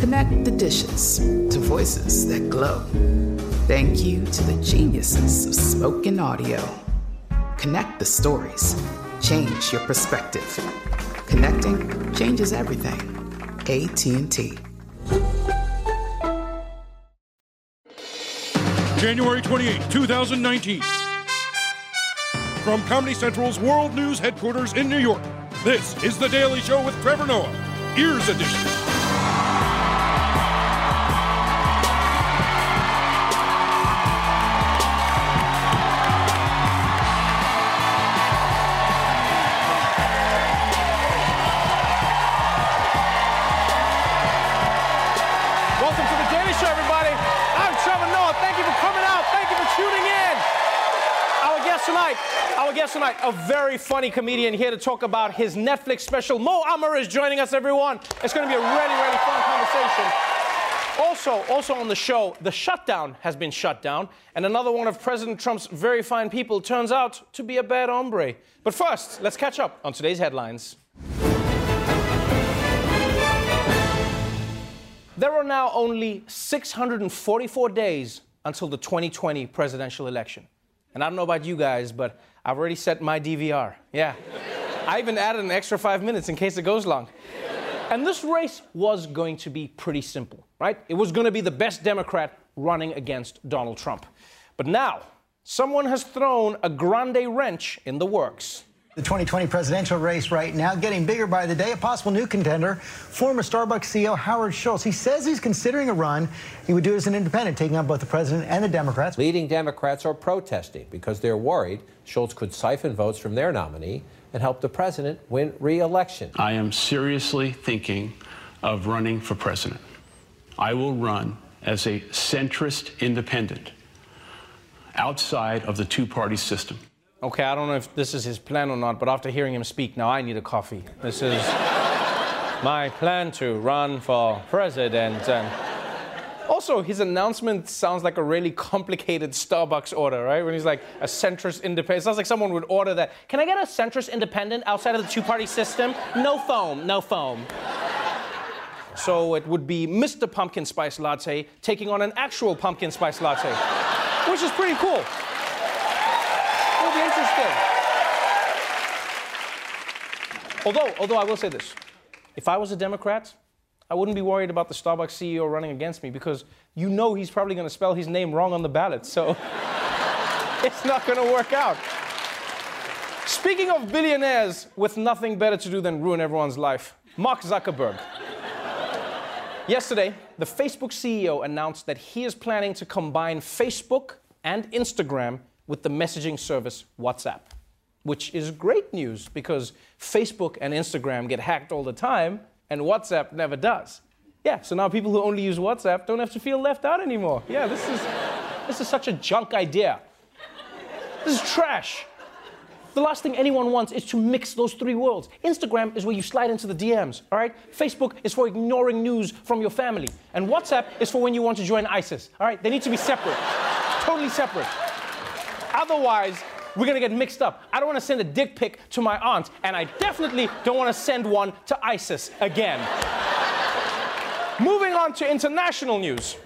Connect the dishes to voices that glow. Thank you to the geniuses of spoken audio. Connect the stories. Change your perspective. Connecting changes everything. AT&T. January 28, 2019. From Comedy Central's World News headquarters in New York, this is The Daily Show with Trevor Noah, Ears Edition. Guest tonight, our guest tonight, a very funny comedian here to talk about his Netflix special. Mo Amer is joining us, everyone. It's going to be a really, really fun conversation. Also, also on the show, the shutdown has been shut down, and another one of President Trump's very fine people turns out to be a bad hombre. But first, let's catch up on today's headlines. There are now only 644 days until the 2020 presidential election. And I don't know about you guys, but I've already set my DVR. Yeah. I even added an extra five minutes in case it goes long. And this race was going to be pretty simple, right? It was going to be the best Democrat running against Donald Trump. But now, someone has thrown a grande wrench in the works. The 2020 presidential race right now getting bigger by the day. A possible new contender, former Starbucks CEO Howard Schultz. He says he's considering a run. He would do it as an independent, taking on both the president and the Democrats. Leading Democrats are protesting because they're worried Schultz could siphon votes from their nominee and help the president win re-election. I am seriously thinking of running for president. I will run as a centrist independent outside of the two party system. Okay, I don't know if this is his plan or not, but after hearing him speak, now I need a coffee. This is my plan to run for president. And also, his announcement sounds like a really complicated Starbucks order, right? When he's like a centrist independent. It sounds like someone would order that. Can I get a centrist independent outside of the two party system? No foam, no foam. So it would be Mr. Pumpkin Spice Latte taking on an actual pumpkin spice latte, which is pretty cool. It'll be interesting. Although, although I will say this, if I was a Democrat, I wouldn't be worried about the Starbucks CEO running against me because you know he's probably going to spell his name wrong on the ballot, so it's not going to work out. Speaking of billionaires with nothing better to do than ruin everyone's life, Mark Zuckerberg. Yesterday, the Facebook CEO announced that he is planning to combine Facebook and Instagram with the messaging service WhatsApp, which is great news because Facebook and Instagram get hacked all the time and WhatsApp never does. Yeah, so now people who only use WhatsApp don't have to feel left out anymore. Yeah, this is this is such a junk idea. This is trash. The last thing anyone wants is to mix those three worlds. Instagram is where you slide into the DMs, all right? Facebook is for ignoring news from your family. And WhatsApp is for when you want to join ISIS, all right? They need to be separate, totally separate. Otherwise, we're gonna get mixed up. I don't wanna send a dick pic to my aunt, and I definitely don't wanna send one to ISIS again. Moving on to international news.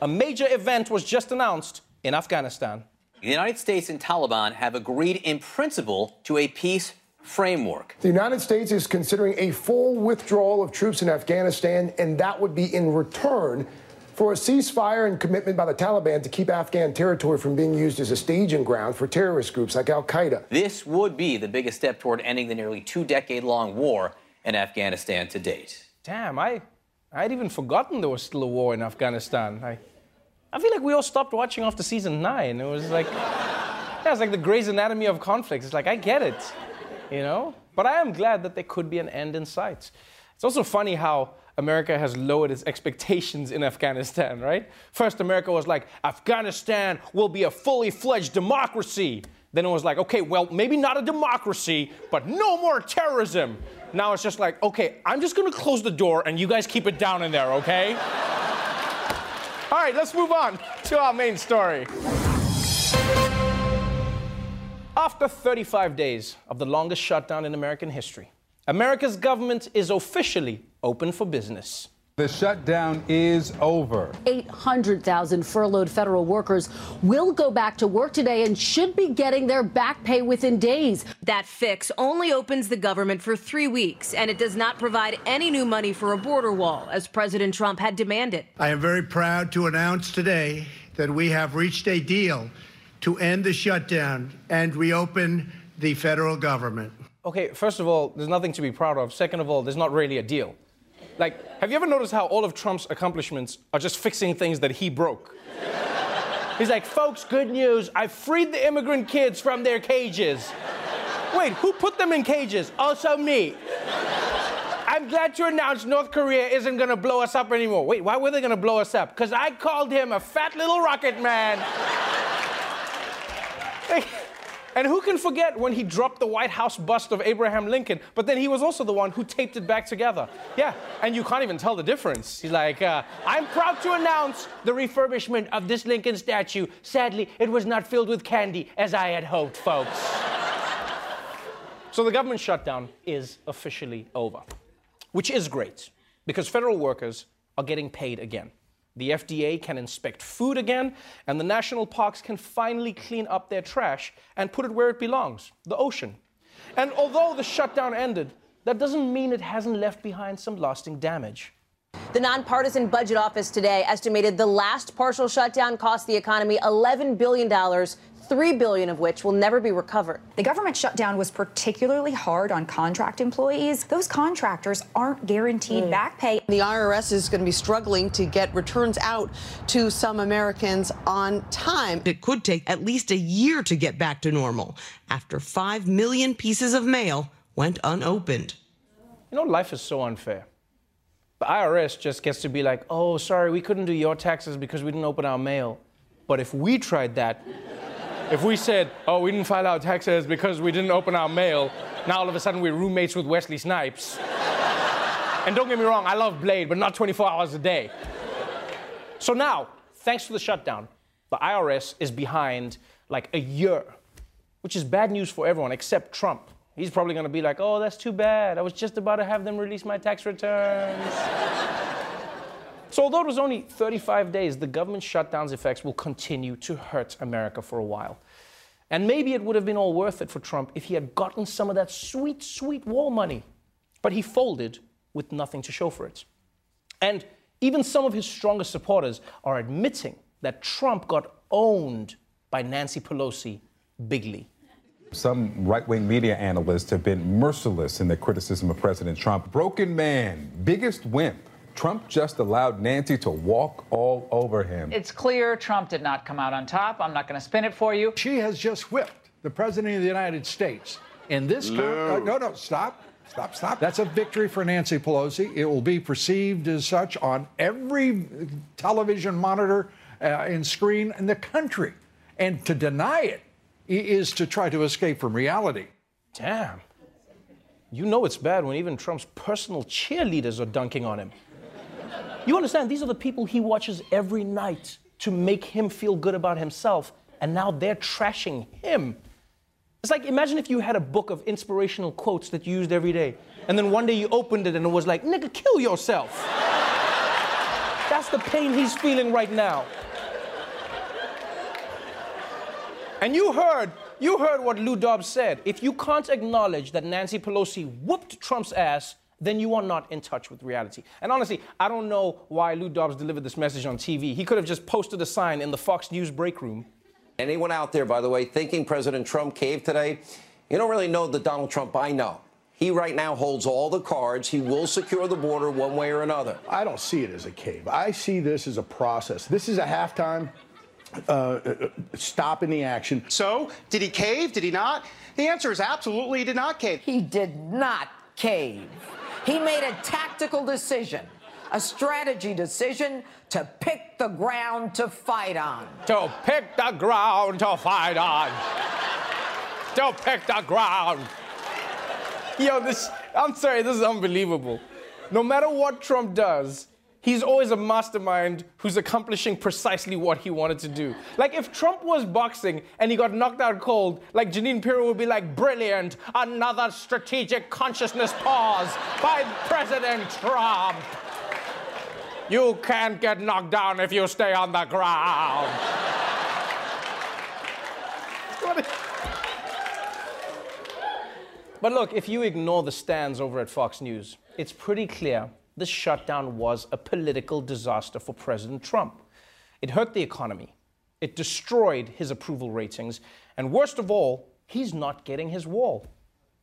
A major event was just announced in Afghanistan. The United States and Taliban have agreed in principle to a peace framework. The United States is considering a full withdrawal of troops in Afghanistan, and that would be in return for a ceasefire and commitment by the Taliban to keep Afghan territory from being used as a staging ground for terrorist groups like Al Qaeda. This would be the biggest step toward ending the nearly two decade long war in Afghanistan to date. Damn, I, I'd even forgotten there was still a war in Afghanistan. I, I feel like we all stopped watching after season nine. It was like, yeah, it's like the Grey's Anatomy of conflicts. It's like, I get it, you know? But I am glad that there could be an end in sight. It's also funny how America has lowered its expectations in Afghanistan, right? First, America was like, Afghanistan will be a fully fledged democracy. Then it was like, okay, well, maybe not a democracy, but no more terrorism. Now it's just like, okay, I'm just gonna close the door and you guys keep it down in there, okay? All right, let's move on to our main story. After 35 days of the longest shutdown in American history, America's government is officially open for business. The shutdown is over. 800,000 furloughed federal workers will go back to work today and should be getting their back pay within days. That fix only opens the government for three weeks, and it does not provide any new money for a border wall, as President Trump had demanded. I am very proud to announce today that we have reached a deal to end the shutdown and reopen the federal government. Okay, first of all, there's nothing to be proud of. Second of all, there's not really a deal. Like, have you ever noticed how all of Trump's accomplishments are just fixing things that he broke? He's like, folks, good news. I freed the immigrant kids from their cages. Wait, who put them in cages? Also me. I'm glad to announce North Korea isn't gonna blow us up anymore. Wait, why were they gonna blow us up? Because I called him a fat little rocket man. And who can forget when he dropped the White House bust of Abraham Lincoln, but then he was also the one who taped it back together. Yeah, and you can't even tell the difference. He's like, uh, I'm proud to announce the refurbishment of this Lincoln statue. Sadly, it was not filled with candy as I had hoped, folks. so the government shutdown is officially over, which is great because federal workers are getting paid again. The FDA can inspect food again, and the national parks can finally clean up their trash and put it where it belongs the ocean. And although the shutdown ended, that doesn't mean it hasn't left behind some lasting damage. The nonpartisan budget office today estimated the last partial shutdown cost the economy $11 billion 3 billion of which will never be recovered. The government shutdown was particularly hard on contract employees. Those contractors aren't guaranteed mm. back pay. The IRS is going to be struggling to get returns out to some Americans on time. It could take at least a year to get back to normal after 5 million pieces of mail went unopened. You know, life is so unfair. The IRS just gets to be like, oh, sorry, we couldn't do your taxes because we didn't open our mail. But if we tried that, if we said, oh, we didn't file our taxes because we didn't open our mail, now all of a sudden we're roommates with Wesley Snipes. and don't get me wrong, I love Blade, but not 24 hours a day. So now, thanks to the shutdown, the IRS is behind like a year, which is bad news for everyone except Trump. He's probably gonna be like, oh, that's too bad. I was just about to have them release my tax returns. So, although it was only 35 days, the government shutdown's effects will continue to hurt America for a while. And maybe it would have been all worth it for Trump if he had gotten some of that sweet, sweet wall money. But he folded with nothing to show for it. And even some of his strongest supporters are admitting that Trump got owned by Nancy Pelosi bigly. Some right wing media analysts have been merciless in their criticism of President Trump. Broken man, biggest wimp Trump just allowed Nancy to walk all over him. It's clear Trump did not come out on top. I'm not going to spin it for you. She has just whipped the President of the United States. In this no. no, no, stop. Stop, stop. That's a victory for Nancy Pelosi. It will be perceived as such on every television monitor uh, and screen in the country. And to deny it is to try to escape from reality. Damn. You know it's bad when even Trump's personal cheerleaders are dunking on him. You understand, these are the people he watches every night to make him feel good about himself, and now they're trashing him. It's like imagine if you had a book of inspirational quotes that you used every day, and then one day you opened it and it was like, nigga, kill yourself. That's the pain he's feeling right now. And you heard You heard what Lou Dobbs said. If you can't acknowledge that Nancy Pelosi whooped Trump's ass, then you are not in touch with reality. And honestly, I don't know why Lou Dobbs delivered this message on TV. He could have just posted a sign in the Fox News break room. Anyone out there, by the way, thinking President Trump caved today, you don't really know the Donald Trump I know. He right now holds all the cards. He will secure the border one way or another. I don't see it as a cave. I see this as a process. This is a halftime uh, uh, stop in the action. So, did he cave? Did he not? The answer is absolutely he did not cave. He did not cave. He made a tactical decision, a strategy decision to pick the ground to fight on. To pick the ground to fight on. to pick the ground. Yo, this, I'm sorry, this is unbelievable. No matter what Trump does, he's always a mastermind who's accomplishing precisely what he wanted to do. Like if Trump was boxing and he got knocked out cold, like Jeanine Pirro would be like, brilliant, another strategic consciousness pause by President Trump. You can't get knocked down if you stay on the ground. but look, if you ignore the stands over at Fox News, it's pretty clear this shutdown was a political disaster for President Trump. It hurt the economy, it destroyed his approval ratings, and worst of all, he's not getting his wall.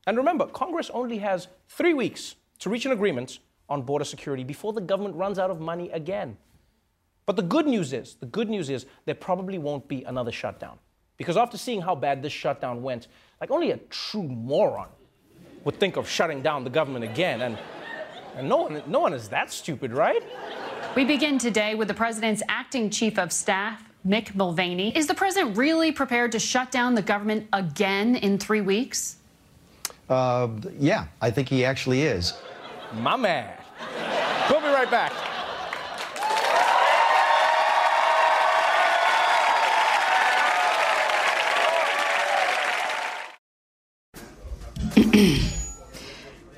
And remember, Congress only has three weeks to reach an agreement on border security before the government runs out of money again. But the good news is, the good news is there probably won't be another shutdown. Because after seeing how bad this shutdown went, like only a true moron would think of shutting down the government again. And, and no, one, no one is that stupid, right? We begin today with the president's acting chief of staff, Mick Mulvaney. Is the president really prepared to shut down the government again in three weeks? Uh, yeah, I think he actually is. My man. We'll be right back.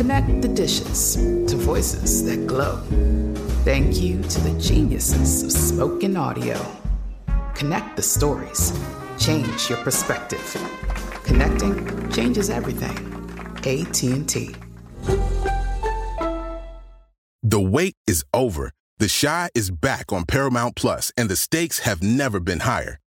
Connect the dishes to voices that glow. Thank you to the geniuses of spoken audio. Connect the stories. Change your perspective. Connecting changes everything. AT&T. The wait is over. The Chi is back on Paramount Plus, and the stakes have never been higher.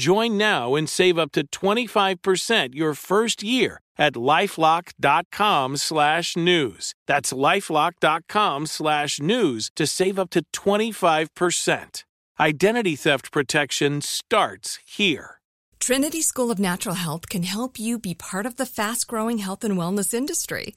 Join now and save up to 25% your first year at lifelock.com slash news. That's lifelock.com slash news to save up to 25%. Identity theft protection starts here. Trinity School of Natural Health can help you be part of the fast growing health and wellness industry.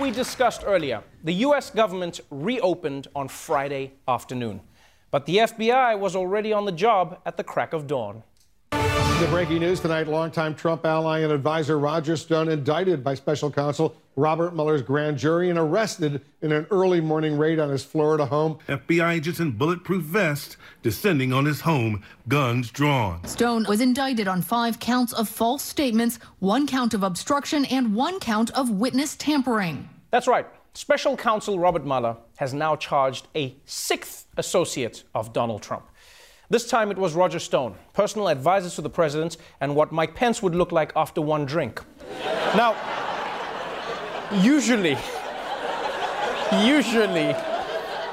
we discussed earlier, the U.S. government reopened on Friday afternoon. But the FBI was already on the job at the crack of dawn. The breaking news tonight longtime Trump ally and advisor Roger Stone indicted by special counsel Robert Mueller's grand jury and arrested in an early morning raid on his Florida home. FBI agents in bulletproof vests descending on his home, guns drawn. Stone was indicted on five counts of false statements, one count of obstruction, and one count of witness tampering. That's right. Special counsel Robert Mueller has now charged a sixth associate of Donald Trump. This time it was Roger Stone, personal advisor to the president, and what Mike Pence would look like after one drink. now, usually, usually,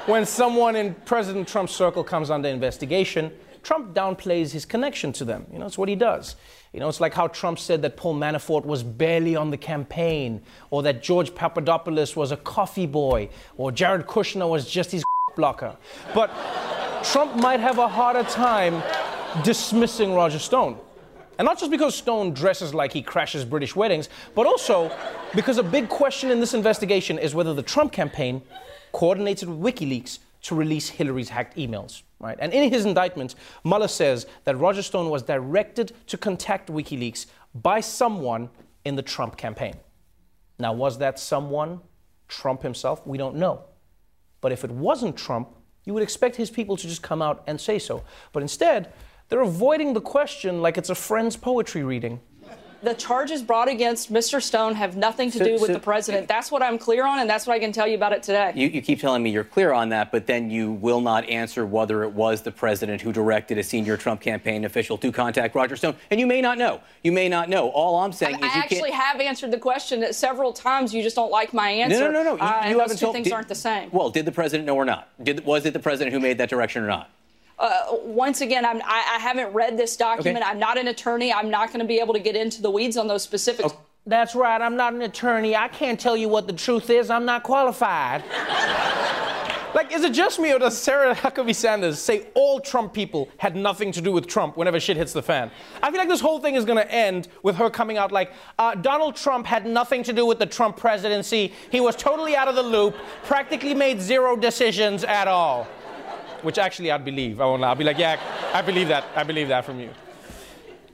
when someone in President Trump's circle comes under investigation, Trump downplays his connection to them. You know, it's what he does. You know, it's like how Trump said that Paul Manafort was barely on the campaign, or that George Papadopoulos was a coffee boy, or Jared Kushner was just his blocker. But Trump might have a harder time dismissing Roger Stone. And not just because Stone dresses like he crashes British weddings, but also because a big question in this investigation is whether the Trump campaign coordinated with WikiLeaks to release Hillary's hacked emails. Right? And in his indictment, Mueller says that Roger Stone was directed to contact WikiLeaks by someone in the Trump campaign. Now, was that someone Trump himself? We don't know. But if it wasn't Trump, you would expect his people to just come out and say so. But instead, they're avoiding the question like it's a friend's poetry reading. The charges brought against Mr. Stone have nothing to So- do with so- the president. That's what I'm clear on, and that's what I can tell you about it today. You, you keep telling me you're clear on that, but then you will not answer whether it was the president who directed a senior Trump campaign official to contact Roger Stone. And you may not know. You may not know. All I'm saying I is you actually have answered the question several times. You just don't like my answer. No, no, no, no. You, Uh, you those two told. things did- aren't the same. Well, did the president know or not? Did, was it the president who made that direction or not? Uh, once again, I'm, I, I haven't read this document. Okay. I'm not an attorney. I'm not going to be able to get into the weeds on those specifics. That's right, I'm not an attorney. I can't tell you what the truth is. I'm not qualified. like, is it just me or does Sarah Huckabee Sanders say all Trump people had nothing to do with Trump whenever shit hits the fan? I feel like this whole thing is gonna end with her coming out like, uh, Donald Trump had nothing to do with the Trump presidency. He was totally out of the loop, practically made zero decisions at all. Which actually I'd believe. I won't lie. I'll be like, yeah, I believe that. I believe that from you.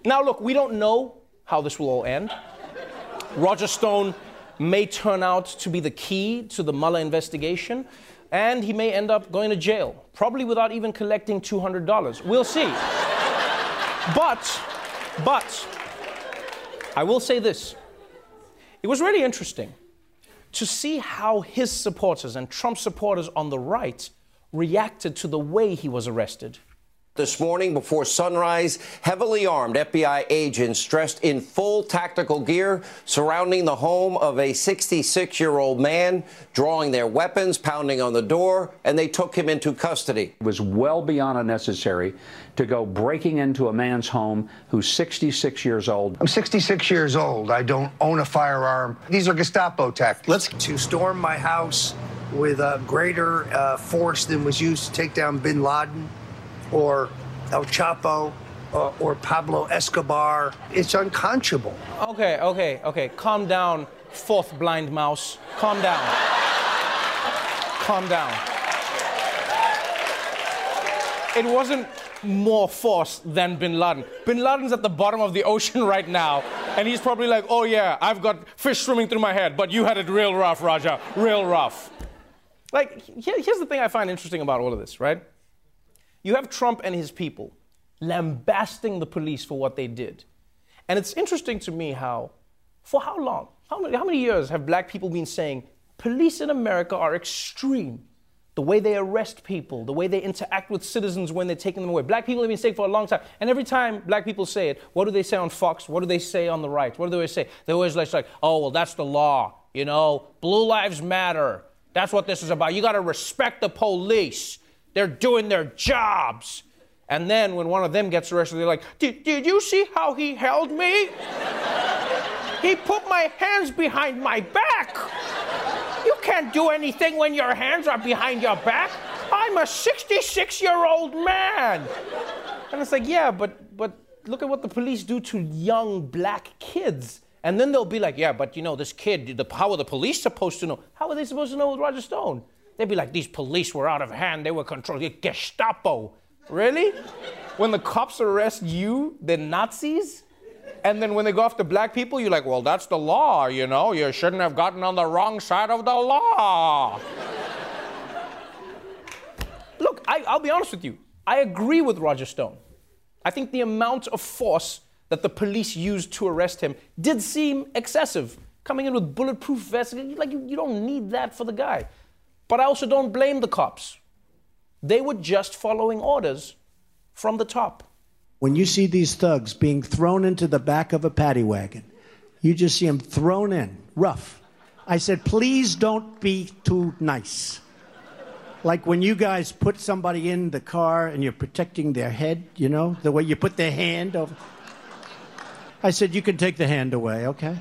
Now, look, we don't know how this will all end. Roger Stone may turn out to be the key to the Mueller investigation, and he may end up going to jail, probably without even collecting $200. We'll see. but, but, I will say this. It was really interesting to see how his supporters and Trump supporters on the right reacted to the way he was arrested. This morning before sunrise, heavily armed FBI agents dressed in full tactical gear surrounding the home of a 66 year old man, drawing their weapons, pounding on the door, and they took him into custody. It was well beyond unnecessary to go breaking into a man's home who's 66 years old. I'm 66 years old. I don't own a firearm. These are Gestapo tactics. Let's to storm my house with greater uh, force than was used to take down Bin Laden or El Chapo uh, or Pablo Escobar. It's unconscionable. Okay, okay, okay. Calm down, fourth blind mouse. Calm down. Calm down. It wasn't more force than bin Laden. Bin Laden's at the bottom of the ocean right now, and he's probably like, oh yeah, I've got fish swimming through my head, but you had it real rough, Raja. Real rough. Like, here's the thing I find interesting about all of this, right? You have Trump and his people lambasting the police for what they did. And it's interesting to me how, for how long, how many, how many years have black people been saying police in America are extreme? The way they arrest people, the way they interact with citizens when they're taking them away. Black people have been saying for a long time. And every time black people say it, what do they say on Fox? What do they say on the right? What do they always say? They always like, like, oh, well, that's the law. You know, blue lives matter. That's what this is about. You got to respect the police. They're doing their jobs. And then when one of them gets arrested, they're like, Did, you see how he held me? he put my hands behind my back. You can't do anything when your hands are behind your back. I'm a 66 year old man. And it's like, yeah, but, but look at what the police do to young black kids. And then they'll be like, yeah, but you know, this kid, the, how are the police supposed to know? How are they supposed to know with Roger Stone? They'd be like, these police were out of hand, they were controlling Gestapo. Really? when the cops arrest you, they're Nazis? And then when they go after black people, you're like, well, that's the law, you know? You shouldn't have gotten on the wrong side of the law. Look, I, I'll be honest with you. I agree with Roger Stone. I think the amount of force that the police used to arrest him did seem excessive. Coming in with bulletproof vests, like you, you don't need that for the guy. But I also don't blame the cops. They were just following orders from the top. When you see these thugs being thrown into the back of a paddy wagon, you just see them thrown in, rough. I said, please don't be too nice. Like when you guys put somebody in the car and you're protecting their head, you know, the way you put their hand over. I said, you can take the hand away, okay?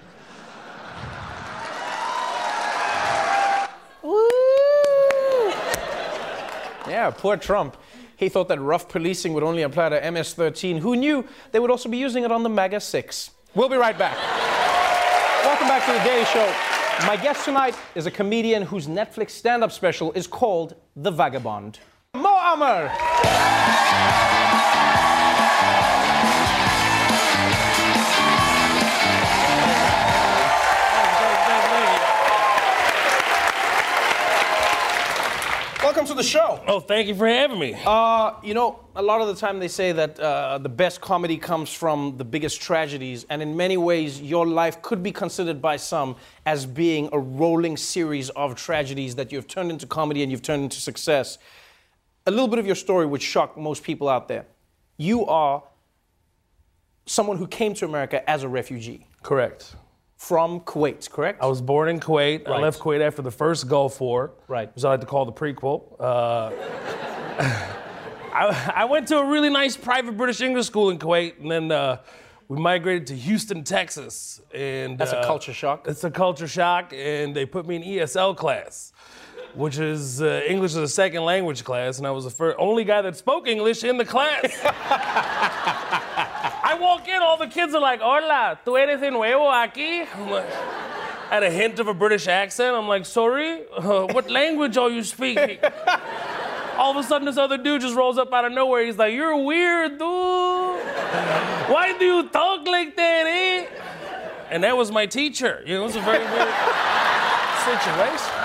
Yeah, poor Trump. He thought that rough policing would only apply to MS 13. Who knew they would also be using it on the MAGA 6? We'll be right back. Welcome back to the Daily Show. My guest tonight is a comedian whose Netflix stand up special is called The Vagabond. Mo Amer! Welcome to the show. Oh, thank you for having me. Uh, you know, a lot of the time they say that uh, the best comedy comes from the biggest tragedies, and in many ways, your life could be considered by some as being a rolling series of tragedies that you've turned into comedy and you've turned into success. A little bit of your story would shock most people out there. You are someone who came to America as a refugee. Correct. From Kuwait, correct? I was born in Kuwait. I left Kuwait after the first Gulf War. Right. Which I like to call the prequel. Uh, I, I went to a really nice private British English school in Kuwait, and then uh, we migrated to Houston, Texas. And That's a uh, culture shock. It's a culture shock, and they put me in ESL class, which is uh, English as a second language class, and I was the first, only guy that spoke English in the class. I walk in, all the kids are like, "Hola, tú eres de nuevo aquí?" I'm like, at a hint of a British accent, I'm like, "Sorry, uh, what language are you speaking?" all of a sudden, this other dude just rolls up out of nowhere. He's like, "You're weird, dude. Why do you talk like that, eh?" And that was my teacher. You know, it was a very weird situation.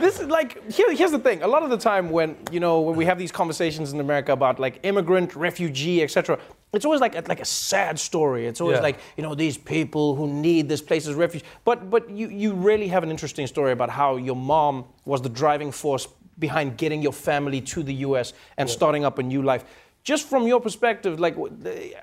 This is like here, here's the thing. A lot of the time when you know when we have these conversations in america about like immigrant refugee etc it's always like a, like a sad story. It's always Yeah. like you know these people who need this place as refuge. But but you you really have an interesting story about how your mom was the driving force behind getting your family to the us and starting up a new life. Just from your perspective like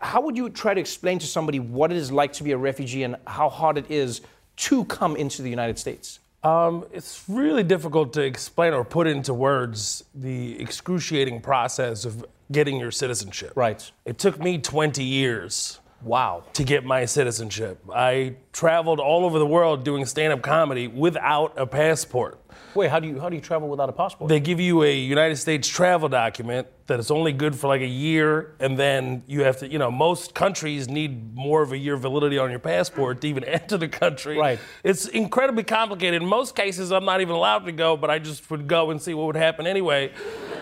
how would you try to explain to somebody what it is like to be a refugee and how hard it is to come into the united states Um, it's really difficult to explain or put into words the excruciating process of getting your citizenship. Right. It took me 20 years. Wow. To get my citizenship. I traveled all over the world doing stand up comedy without a passport. Wait, how do you how do you travel without a passport? They give you a United States travel document that is only good for like a year, and then you have to, you know, most countries need more of a year validity on your passport to even enter the country. Right. It's incredibly complicated. In most cases, I'm not even allowed to go, but I just would go and see what would happen anyway.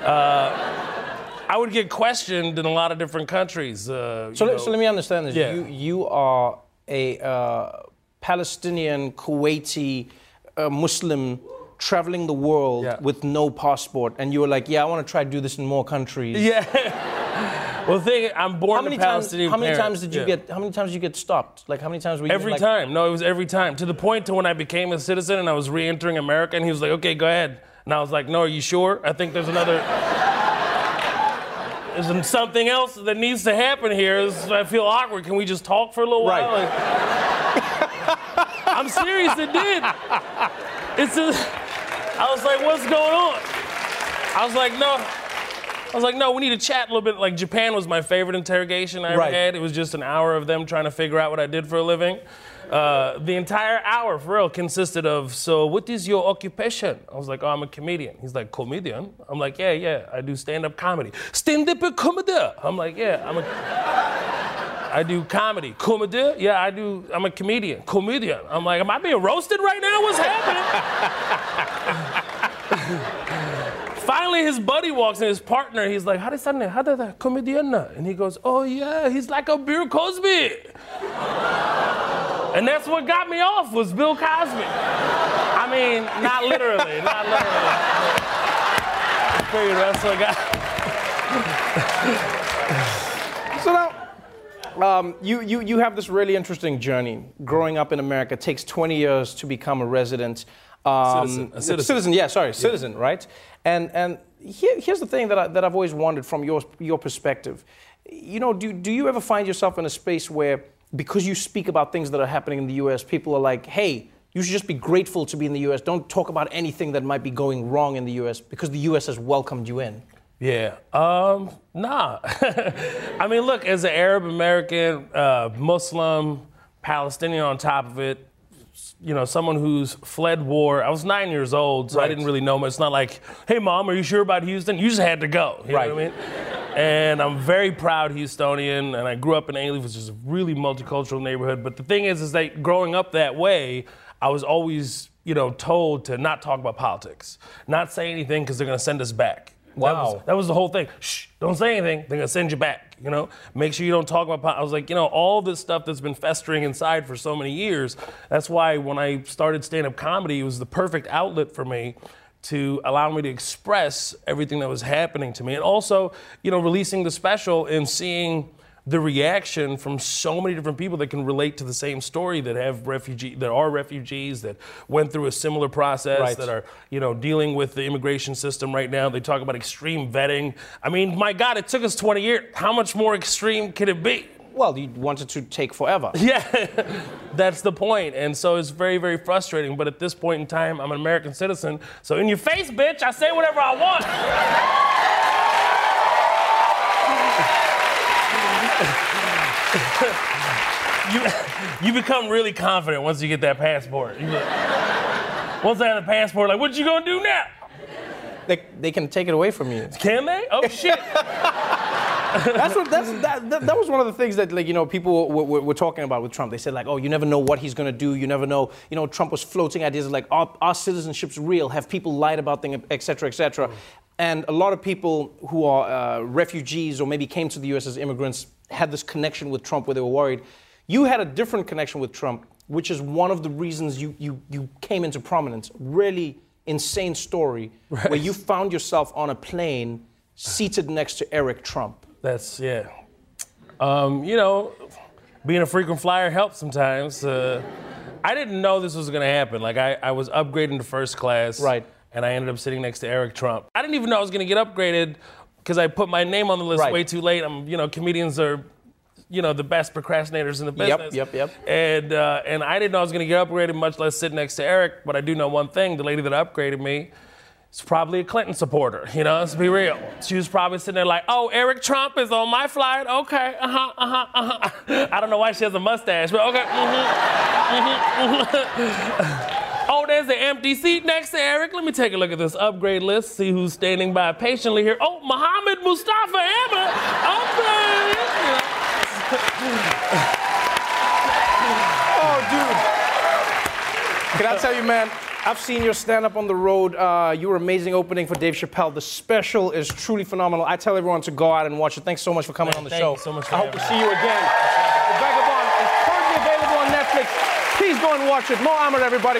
Uh, I would get questioned in a lot of different countries. Uh, So, you let, know. so let me understand this. Yeah. You, you are a uh, Palestinian, Kuwaiti, uh, Muslim traveling the world with no passport, and you were like, yeah, I want to try to do this in more countries. Yeah. well, thing, I'm born how many times? How many parents. times did you Yeah. get? How many times did you get stopped? Like how many times were you Every like, time. No, it was every time. To the point to when I became a citizen and I was re-entering America, and he was like, "Okay, go ahead." And I was like, "No, are you sure? I think there's another." There's something else that needs to happen here. I feel awkward. Can we just talk for a little while? Like- I'm serious, it did. It's a, I was like, what's going on? I was like, no. I was like, no, we need to chat a little bit. Like, Japan was my favorite interrogation I ever Right. had. It was just an hour of them trying to figure out what I did for a living. Uh, the entire hour, for real, consisted of, so what is your occupation? I was like, oh, I'm a comedian. He's like, comedian? I'm like, yeah, yeah, I do stand up comedy. Stand up comedy? I'm like, yeah, I'm a. I do comedy. Comedy? Yeah, I do. I'm a comedian. Comedian. I'm like, am I being roasted right now? What's happening? Finally, his buddy walks in, his partner. He's like, how did that? How did that? Comedian? And he goes, oh yeah, he's like a Bill Cosby. And that's what got me off was Bill Cosby. I mean, not literally, not literally. I figured that's what got. Um, you, you, you have this really interesting journey. Growing up in America takes 20 years to become a resident. Um, Citizen, a citizen. citizen, yeah, sorry, citizen, right? And, and here, here's the thing that, I, that I've always wondered from your, your perspective. You know, do, do you ever find yourself in a space where, because you speak about things that are happening in the US, people are like, hey, you should just be grateful to be in the US. Don't talk about anything that might be going wrong in the US because the US has welcomed you in. Yeah. Um, nah. I mean, look, as an Arab American, uh, Muslim, Palestinian on top of it, you know, someone who's fled war. I was nine years old, so I didn't really know much. It's not like, hey, mom, are you sure about Houston? You just had to go. You Right. know what I mean? And I'm very proud Houstonian, and I grew up in Alief, which is a really multicultural neighborhood. But the thing is, is that growing up that way, I was always, you know, told to not talk about politics, not say anything because they're going to send us back. That was, Wow. that was the whole thing. Shh, don't say anything. They're gonna send you back. You know, make sure you don't talk about. po- I was like, you know, all this stuff that's been festering inside for so many years. That's why when I started stand-up comedy, it was the perfect outlet for me to allow me to express everything that was happening to me, and also, you know, releasing the special and seeing the reaction from so many different people that can relate to the same story that have refugee that are refugees that went through a similar process Right. that are you know dealing with the immigration system right now they talk about extreme vetting i mean my god it took us 20 years how much more extreme could it be Well, you wanted to take forever. yeah that's the point and so it's very very frustrating but at this point in time i'm an american citizen so in your face bitch i say whatever i want you, you become really confident once you get that passport. Get- once I have the passport, like, what you gonna do now? They, they can take it away from you. Can they? Oh shit! that's what that's that, that, that was one of the things that like you know people were, were, were talking about with Trump. They said like, oh, you never know what he's going to do. You never know. You know, Trump was floating ideas like our, our citizenship's real. Have people lied about things, et cetera, et cetera. And a lot of people who are uh, refugees or maybe came to the U.S. as immigrants had this connection with Trump where they were worried. You had a different connection with Trump, which is one of the reasons you you you came into prominence. Really insane story where you found yourself on a plane seated next to Eric Trump. That's yeah. Um, you know, being a frequent flyer helps sometimes. Uh, I didn't know this was gonna happen. Like I, I was upgrading to first class. Right. And I ended up sitting next to Eric Trump. I didn't even know I was gonna get upgraded because I put my name on the list Right. way too late. I'm, you know, comedians are, you know, the best procrastinators in the business. yep, yep. Yep. And uh, and I didn't know I was gonna get upgraded, much less sit next to Eric. But I do know one thing: the lady that upgraded me. is probably a Clinton supporter, you know, let's be real. She was probably sitting there like, oh, Eric Trump is on my flight. Okay, uh huh, uh huh, uh huh. I don't know why she has a mustache, but okay. Mm-hmm, mm-hmm. oh, there's an empty seat next to Eric. Let me take a look at this upgrade list, see who's standing by patiently here. Oh, Mohammed Mustafa Ahmed. Oh, dude. Can I tell you, man? I've seen your stand up on the road. Uh, you were amazing opening for Dave Chappelle. The special is truly phenomenal. I tell everyone to go out and watch it. Thanks so much for coming on the thank show. you so much for I hope to see you again. The Vagabond is currently available on Netflix. Please go and watch it. Mo Amer, everybody.